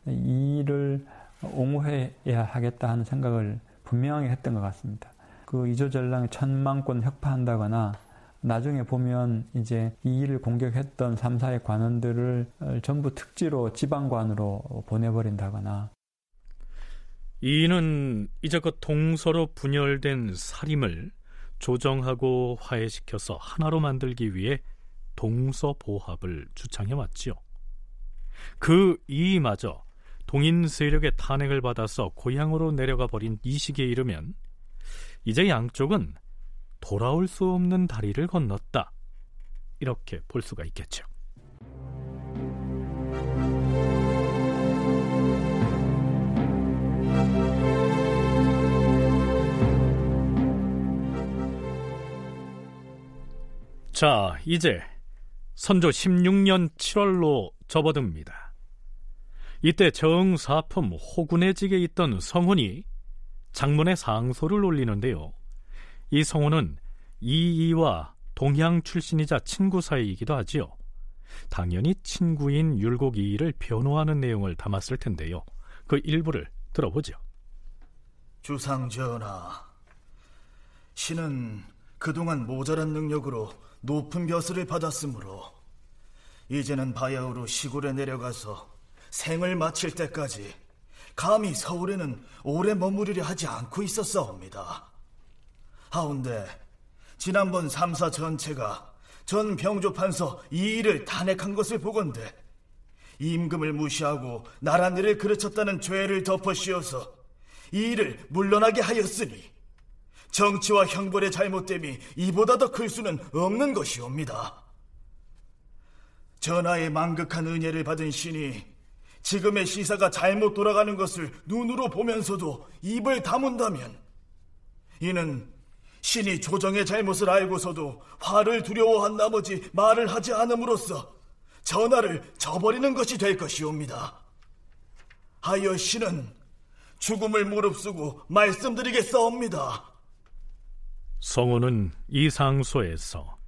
이 일을 옹호해야 하겠다 하는 생각을 분명하게 했던 것 같습니다. 그 이조전랑이 천만권 혁파한다거나 나중에 보면 이제 이 일을 공격했던 3사의 관원들을 전부 특지로 지방관으로 보내버린다거나 이는 이제껏 동서로 분열된 사림을 조정하고 화해시켜서 하나로 만들기 위해 동서보합을 주창해 왔지요. 그 이마저 동인 세력의 탄핵을 받아서 고향으로 내려가 버린 이 시기에 이르면 이제 양쪽은 돌아올 수 없는 다리를 건넜다. 이렇게 볼 수가 있겠죠. 자, 이제 선조 16년 7월로 접어듭니다. 이때 정사품 호군의직에 있던 성훈이 장문의 상소를 올리는데요. 이 성훈은 이이와 동양 출신이자 친구 사이이기도 하지요. 당연히 친구인 율곡 이이를 변호하는 내용을 담았을 텐데요. 그 일부를 들어보죠. 주상 전하, 신은 그동안 모자란 능력으로 높은 벼슬을 받았으므로 이제는 바야흐로 시골에 내려가서 생을 마칠 때까지 감히 서울에는 오래 머무르려 하지 않고 있었사옵니다. 하운데 지난번 삼사 전체가 전 병조판서 이 일을 탄핵한 것을 보건대 임금을 무시하고 나란 일을 그르쳤다는 죄를 덮어 씌워서 이 일을 물러나게 하였으니 정치와 형벌의 잘못됨이 이보다 더 클 수는 없는 것이옵니다. 전하의 망극한 은혜를 받은 신이 지금의 시사가 잘못 돌아가는 것을 눈으로 보면서도 입을 다문다면 이는 신이 조정의 잘못을 알고서도 화를 두려워한 나머지 말을 하지 않음으로써 전하를 저버리는 것이 될 것이옵니다. 하여 신은 죽음을 무릅쓰고 말씀드리겠사옵니다. 성우는 이 상소에서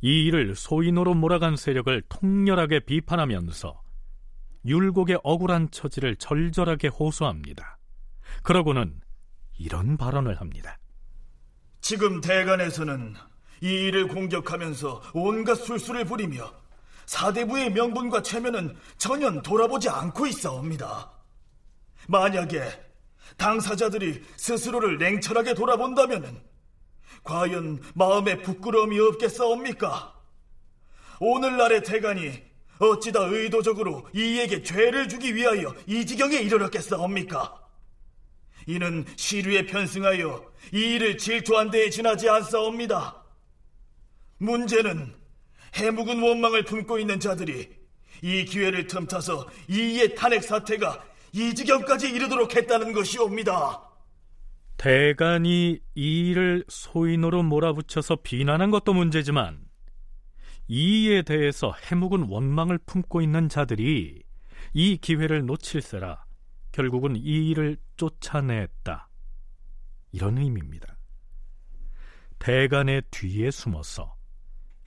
이 일을 소인으로 몰아간 세력을 통렬하게 비판하면서 율곡의 억울한 처지를 절절하게 호소합니다. 그러고는 이런 발언을 합니다. 지금 대간에서는 이 일을 공격하면서 온갖 술수를 부리며 사대부의 명분과 체면은 전혀 돌아보지 않고 있어옵니다. 만약에 당사자들이 스스로를 냉철하게 돌아본다면 과연 마음에 부끄러움이 없겠사옵니까? 오늘날의 대간이 어찌다 의도적으로 이에게 죄를 주기 위하여 이 지경에 이르렀겠사옵니까? 이는 시류에 편승하여 이 일을 질투한 데에 지나지 않사옵니다. 문제는 해묵은 원망을 품고 있는 자들이 이 기회를 틈타서 이의 탄핵 사태가 이 지경까지 이르도록 했다는 것이옵니다. 대간이 이 일을 소인으로 몰아붙여서 비난한 것도 문제지만 이에 대해서 해묵은 원망을 품고 있는 자들이 이 기회를 놓칠세라 결국은 이 일을 쫓아냈다. 이런 의미입니다. 대간의 뒤에 숨어서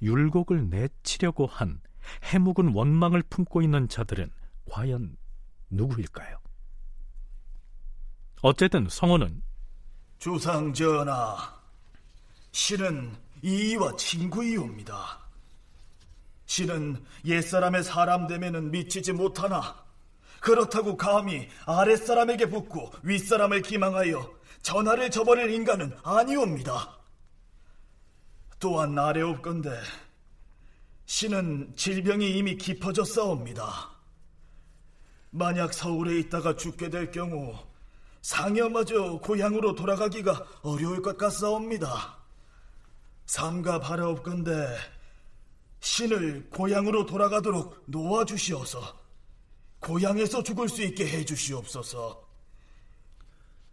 율곡을 내치려고 한 해묵은 원망을 품고 있는 자들은 과연 누구일까요? 어쨌든 성호는 주상 전하, 실은 이이와 친구이옵니다. 실은 옛사람의 사람 되면은 미치지 못하나 그렇다고 감히 아랫사람에게 붙고 윗사람을 기망하여 전하를 저버릴 인간은 아니옵니다. 또한 아래옵건데 신은 질병이 이미 깊어졌사옵니다. 만약 서울에 있다가 죽게 될 경우 상여마저 고향으로 돌아가기가 어려울 것 같사옵니다. 삼가 바라옵건데 신을 고향으로 돌아가도록 놓아주시어서 고향에서 죽을 수 있게 해주시옵소서.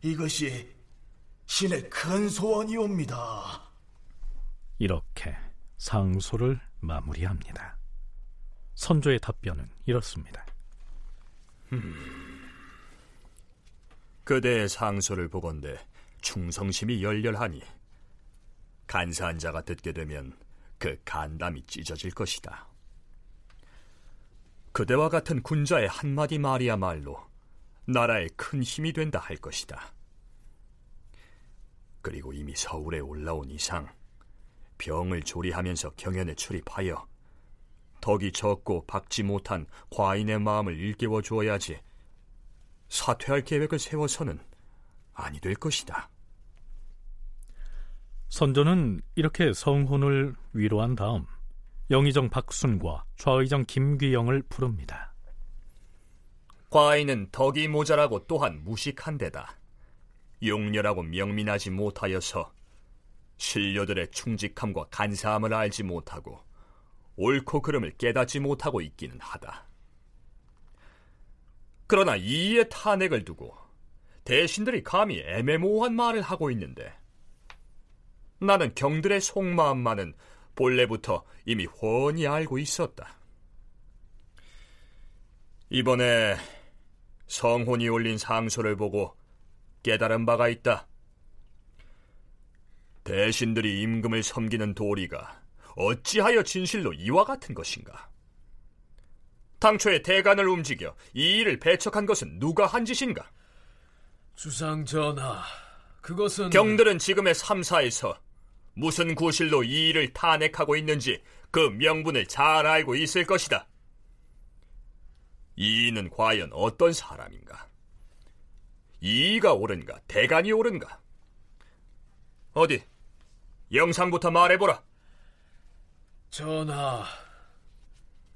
이것이 신의 큰 소원이옵니다. 이렇게 상소를 마무리합니다. 선조의 답변은 이렇습니다. 음, 그대의 상소를 보건대 충성심이 열렬하니 간사한 자가 듣게 되면 그 간담이 찢어질 것이다. 그대와 같은 군자의 한마디 말이야말로 나라에 큰 힘이 된다 할 것이다. 그리고 이미 서울에 올라온 이상 병을 조리하면서 경연에 출입하여 덕이 적고 박지 못한 과인의 마음을 일깨워 주어야지 사퇴할 계획을 세워서는 아니 될 것이다. 선조는 이렇게 성혼을 위로한 다음 영의정 박순과 좌의정 김귀영을 부릅니다. 과인은 덕이 모자라고 또한 무식한 데다 용렬하고 명민하지 못하여서 신료들의 충직함과 간사함을 알지 못하고 옳고 그름을 깨닫지 못하고 있기는 하다. 그러나 이의 탄핵을 두고 대신들이 감히 애매모호한 말을 하고 있는데 나는 경들의 속마음만은 본래부터 이미 훤히 알고 있었다. 이번에 성혼이 올린 상소를 보고 깨달은 바가 있다. 대신들이 임금을 섬기는 도리가 어찌하여 진실로 이와 같은 것인가? 당초에 대간을 움직여 이 일을 배척한 것은 누가 한 짓인가? 주상 전하, 그것은 경들은 지금의 삼사에서 무슨 구실로 이 일을 탄핵하고 있는지 그 명분을 잘 알고 있을 것이다. 이인은 과연 어떤 사람인가? 이가 옳은가? 대간이 옳은가? 어디? 영상부터 말해보라. 전하,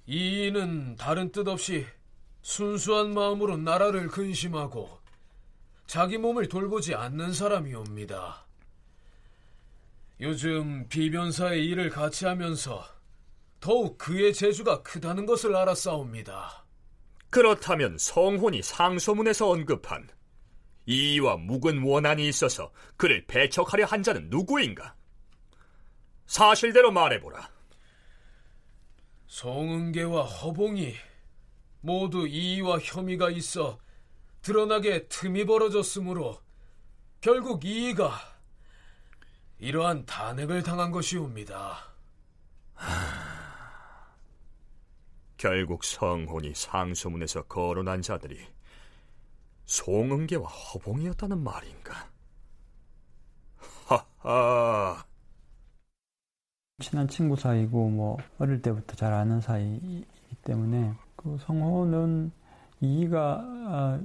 이인은 다른 뜻 없이 순수한 마음으로 나라를 근심하고 자기 몸을 돌보지 않는 사람이옵니다. 요즘 비변사의 일을 같이 하면서 더욱 그의 재주가 크다는 것을 알았사옵니다. 그렇다면 성혼이 상소문에서 언급한 이와 묵은 원한이 있어서 그를 배척하려 한 자는 누구인가? 사실대로 말해보라. 송은계와 허봉이 모두 이의와 혐의가 있어 드러나게 틈이 벌어졌으므로 결국 이의가 이러한 탄핵을 당한 것이옵니다. 결국 성혼이 상소문에서 거론한 자들이 송은계와 허봉이었다는 말인가? 하하. 친한 친구 사이고 뭐 어릴 때부터 잘 아는 사이이기 때문에 그 성호는 이가 아,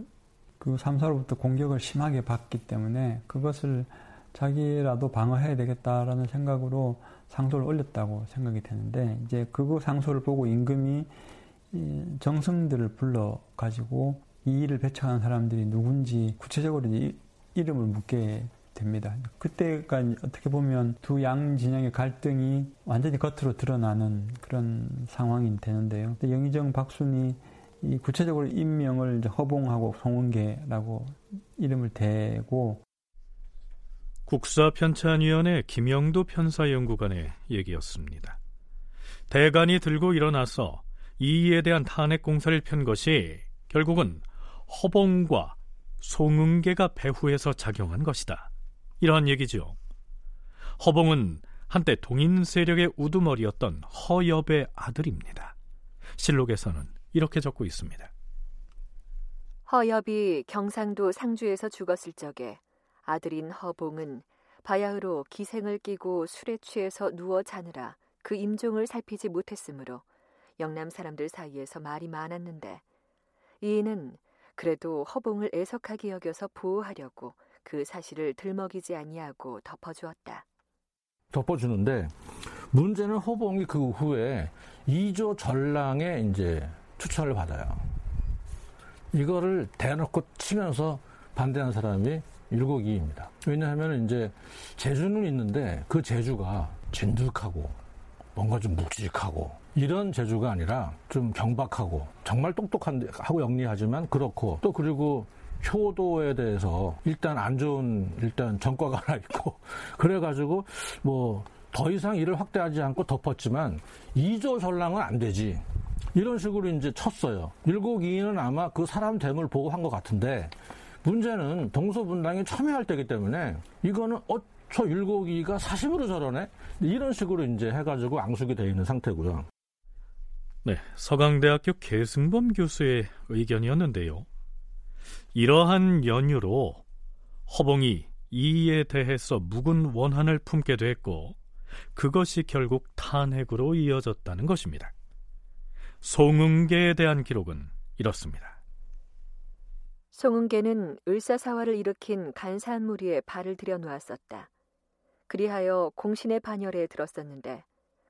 그 삼사로부터 공격을 심하게 받기 때문에 그것을 자기라도 방어해야 되겠다라는 생각으로 상소를 올렸다고 생각이 되는데 이제 그 상소를 보고 임금이 정승들을 불러 가지고 이 일을 배척하는 사람들이 누군지 구체적으로 이름을 묻게 됩니다. 그때가 어떻게 보면 두 양 진영의 갈등이 완전히 겉으로 드러나는 그런 상황이 되는데요. 영의정 박순이 이 구체적으로 임명을 허봉하고 송은계라고 이름을 대고 국사편찬위원회 김영도 편사연구관의 얘기였습니다. 대간이 들고 일어나서 이에 대한 탄핵 공사를 편 것이 결국은 허봉과 송은계가 배후에서 작용한 것이다. 이러한 얘기죠. 허봉은 한때 동인 세력의 우두머리였던 허엽의 아들입니다. 실록에서는 이렇게 적고 있습니다. 허엽이 경상도 상주에서 죽었을 적에 아들인 허봉은 바야흐로 기생을 끼고 술에 취해서 누워 자느라 그 임종을 살피지 못했으므로 영남 사람들 사이에서 말이 많았는데 이인은 그래도 허봉을 애석하게 여겨서 보호하려고 그 사실을 들먹이지 아니하고 덮어주었다. 덮어주는데 문제는 허봉이 그 후에 이조 전랑의 이제 추천을 받아요. 이거를 대놓고 치면서 반대한 사람이 율곡이입니다. 왜냐하면 이제 재주는 있는데 그 재주가 진득하고 뭔가 좀 묵직하고 이런 재주가 아니라 좀 경박하고 정말 똑똑한 하고 영리하지만 그렇고 또 그리고 효도에 대해서 일단 안 좋은 일단 전과가 하나 있고 그래가지고 뭐 더 이상 일을 확대하지 않고 덮었지만 이조 전랑은 안 되지 이런 식으로 이제 쳤어요. 일곡이인은 아마 그 사람 됨을 보고 한 것 같은데 문제는 동서분당이 참여할 때기 때문에 이거는 어, 저 일곡이가 사심으로 저러네? 이런 식으로 이제 해가지고 앙숙이 되어 있는 상태고요. 네, 서강대학교 계승범 교수의 의견이었는데요. 이러한 연유로 허봉이 이에 대해서 묵은 원한을 품게 됐고 그것이 결국 탄핵으로 이어졌다는 것입니다. 송응계에 대한 기록은 이렇습니다. 송응계는 을사사화를 일으킨 간사한 무리에 발을 들여 놓았었다. 그리하여 공신의 반열에 들었었는데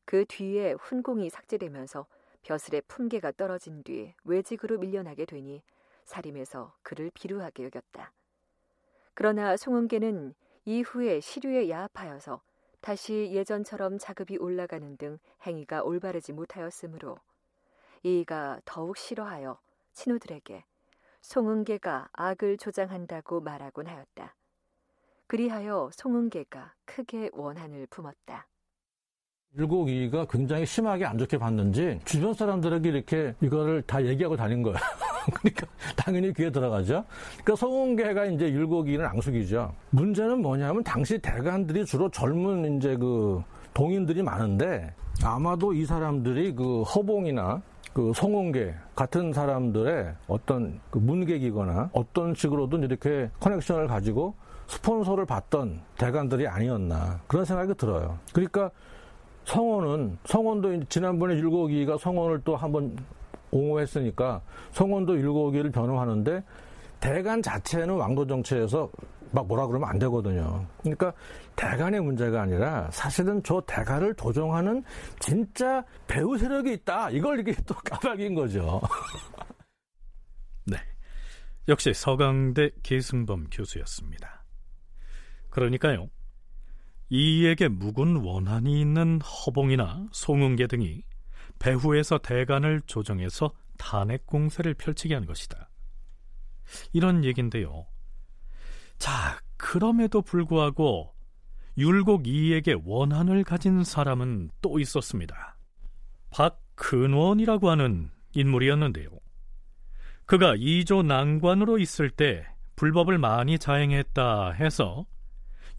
그 뒤에 훈공이 삭제되면서 벼슬의 품계가 떨어진 뒤 외직으로 밀려나게 되니 사림에서 그를 비루하게 여겼다. 그러나 송은계는 이후에 시류에 야합하여서 다시 예전처럼 자급이 올라가는 등 행위가 올바르지 못하였으므로 이가 더욱 싫어하여 친우들에게 송은계가 악을 조장한다고 말하곤 하였다. 그리하여 송은계가 크게 원한을 품었다. 일곡이가 굉장히 심하게 안 좋게 봤는지 주변 사람들에게 이렇게 이거를 다 얘기하고 다닌 거예요. 그러니까 당연히 귀에 들어가죠. 그러니까 송은계가 이제 율곡이는 앙숙이죠. 문제는 뭐냐면 당시 대관들이 주로 젊은 이제 그 동인들이 많은데 아마도 이 사람들이 그 허봉이나 그 송은계 같은 사람들의 어떤 그 문객이거나 어떤 식으로든 이렇게 커넥션을 가지고 스폰서를 받던 대관들이 아니었나 그런 생각이 들어요. 그러니까 성원은 성원도 지난번에 율곡이가 성원을 또 한번 옹호했으니까 성원도 율곡이를 변호하는데 대간 자체는 왕도 정치에서 막 뭐라 그러면 안 되거든요. 그러니까 대간의 문제가 아니라 사실은 저 대간을 도정하는 진짜 배우 세력이 있다. 이걸 이게 또 까닭인 거죠. 네. 역시 서강대 계승범 교수였습니다. 그러니까요. 이에게 묵은 원한이 있는 허봉이나 송은계 등이 배후에서 대간을 조정해서 탄핵 공세를 펼치게 한 것이다. 이런 얘긴데요. 자, 그럼에도 불구하고 율곡 이에게 원한을 가진 사람은 또 있었습니다. 박근원이라고 하는 인물이었는데요. 그가 이조 난관으로 있을 때 불법을 많이 자행했다 해서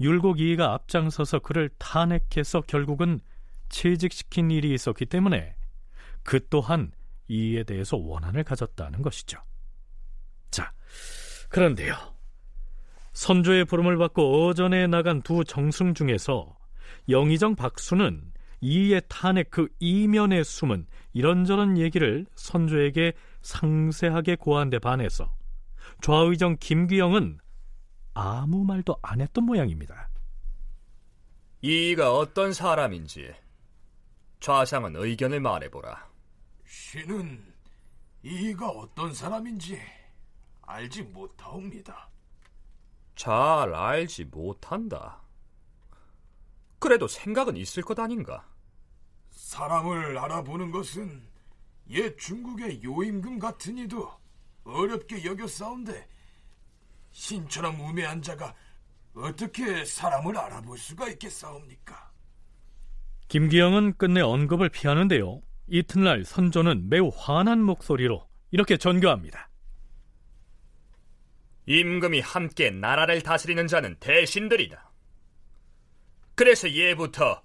율곡 이가 앞장서서 그를 탄핵해서 결국은 채직시킨 일이 있었기 때문에 그 또한 이에 대해서 원한을 가졌다는 것이죠. 자, 그런데요. 선조의 부름을 받고 어전에 나간 두 정승 중에서 영의정 박수는 이의 탄핵 그 이면에 숨은 이런저런 얘기를 선조에게 상세하게 고한 데 반해서 좌의정 김귀영은 아무 말도 안 했던 모양입니다. 이가 어떤 사람인지 좌상은 의견을 말해보라. 신은 이가 어떤 사람인지 알지 못하옵니다. 잘 알지 못한다. 그래도 생각은 있을 것 아닌가? 사람을 알아보는 것은 옛 중국의 요임금 같은 이도 어렵게 여겼사온데 신처럼 우매한 자가 어떻게 사람을 알아볼 수가 있겠사옵니까? 김기영은 끝내 언급을 피하는데요. 이튿날 선조는 매우 화난 목소리로 이렇게 전교합니다. 임금이 함께 나라를 다스리는 자는 대신들이다. 그래서 예부터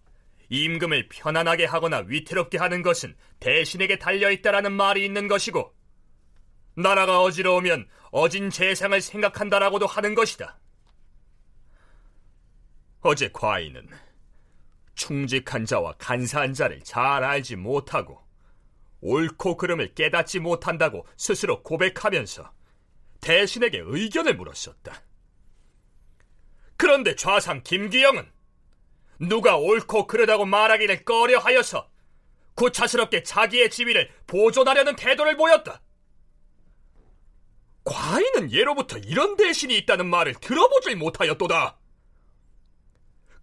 임금을 편안하게 하거나 위태롭게 하는 것은 대신에게 달려있다라는 말이 있는 것이고 나라가 어지러우면 어진 재상을 생각한다라고도 하는 것이다. 어제 과인은 충직한 자와 간사한 자를 잘 알지 못하고 옳고 그름을 깨닫지 못한다고 스스로 고백하면서 대신에게 의견을 물었었다. 그런데 좌상 김기영은 누가 옳고 그르다고 말하기를 꺼려하여서 구차스럽게 자기의 지위를 보존하려는 태도를 보였다. 과인은 예로부터 이런 대신이 있다는 말을 들어보질 못하였도다.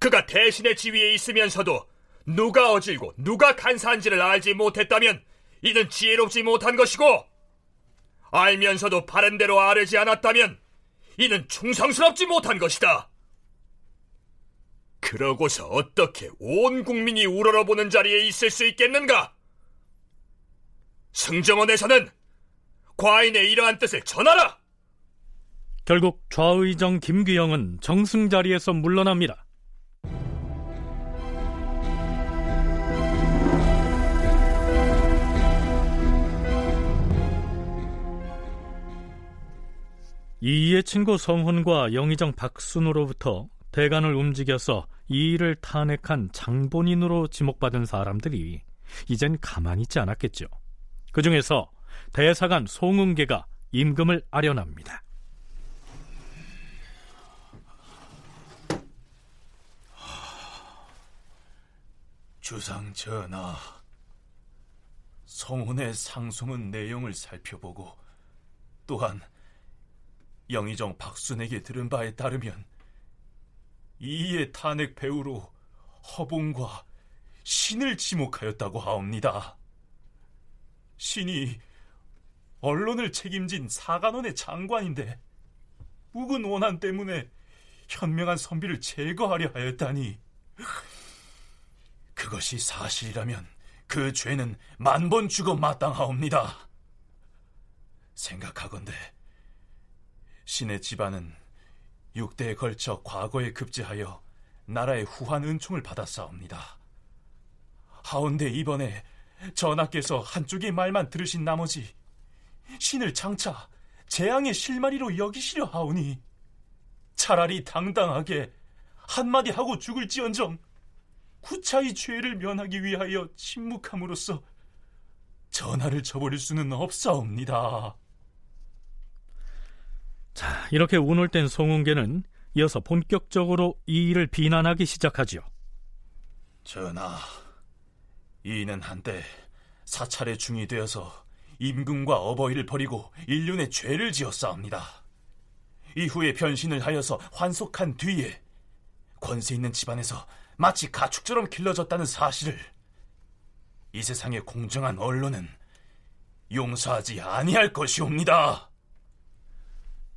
그가 대신의 지위에 있으면서도 누가 어질고 누가 간사한지를 알지 못했다면 이는 지혜롭지 못한 것이고 알면서도 바른대로 아르지 않았다면 이는 충성스럽지 못한 것이다. 그러고서 어떻게 온 국민이 우러러보는 자리에 있을 수 있겠는가? 승정원에서는 과인의 이러한 뜻을 전하라! 결국 좌의정 김규영은 정승 자리에서 물러납니다. 이이의 친구 성훈과 영의정 박순으로부터 대간을 움직여서 이의를 탄핵한 장본인으로 지목받은 사람들이 이젠 가만히 있지 않았겠죠. 그 중에서 대사관 송은계가 임금을 아련합니다. 주상 전하, 성훈의 상소문 내용을 살펴보고 또한 영의정 박순에게 들은 바에 따르면 이의 탄핵 배우로 허봉과 신을 지목하였다고 하옵니다. 신이 언론을 책임진 사관원의 장관인데 묵은 원한 때문에 현명한 선비를 제거하려 하였다니 그것이 사실이라면 그 죄는 만번 죽어 마땅하옵니다. 생각하건대 신의 집안은 6대에 걸쳐 과거에 급제하여 나라의 후한 은총을 받았사옵니다. 하운데 이번에 전하께서 한쪽의 말만 들으신 나머지 신을 장차 재앙의 실마리로 여기시려 하오니 차라리 당당하게 한마디 하고 죽을지언정 구차히 죄를 면하기 위하여 침묵함으로써 전하를 저버릴 수는 없사옵니다. 자, 이렇게 운을 뗀 송은계는 이어서 본격적으로 이 일을 비난하기 시작하지요. 전하, 이는 한때 사찰의 중이 되어서 임금과 어버이를 버리고 인륜의 죄를 지었사옵니다. 이후에 변신을 하여서 환속한 뒤에 권세 있는 집안에서 마치 가축처럼 길러졌다는 사실을 이 세상의 공정한 언론은 용서하지 아니할 것이옵니다.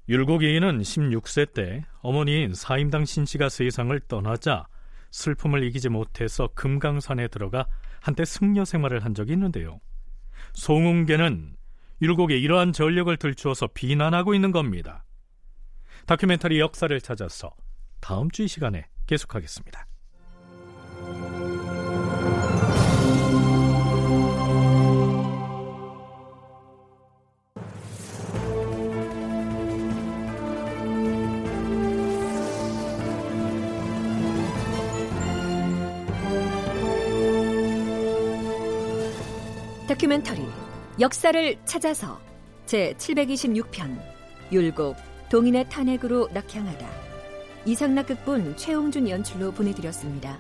율곡이인은 16세 때 어머니인 사임당 신씨가 세상을 떠나자 슬픔을 이기지 못해서 금강산에 들어가 한때 승려 생활을 한 적이 있는데요. 송웅계는 율곡의 이러한 전력을 들추어서 비난하고 있는 겁니다. 다큐멘터리 역사를 찾아서 다음 주 이 시간에 계속하겠습니다. 다큐멘터리 역사를 찾아서 제 726편 율곡 동인의 탄핵으로 낙향하다 이상락 극본 최홍준 연출로 보내드렸습니다.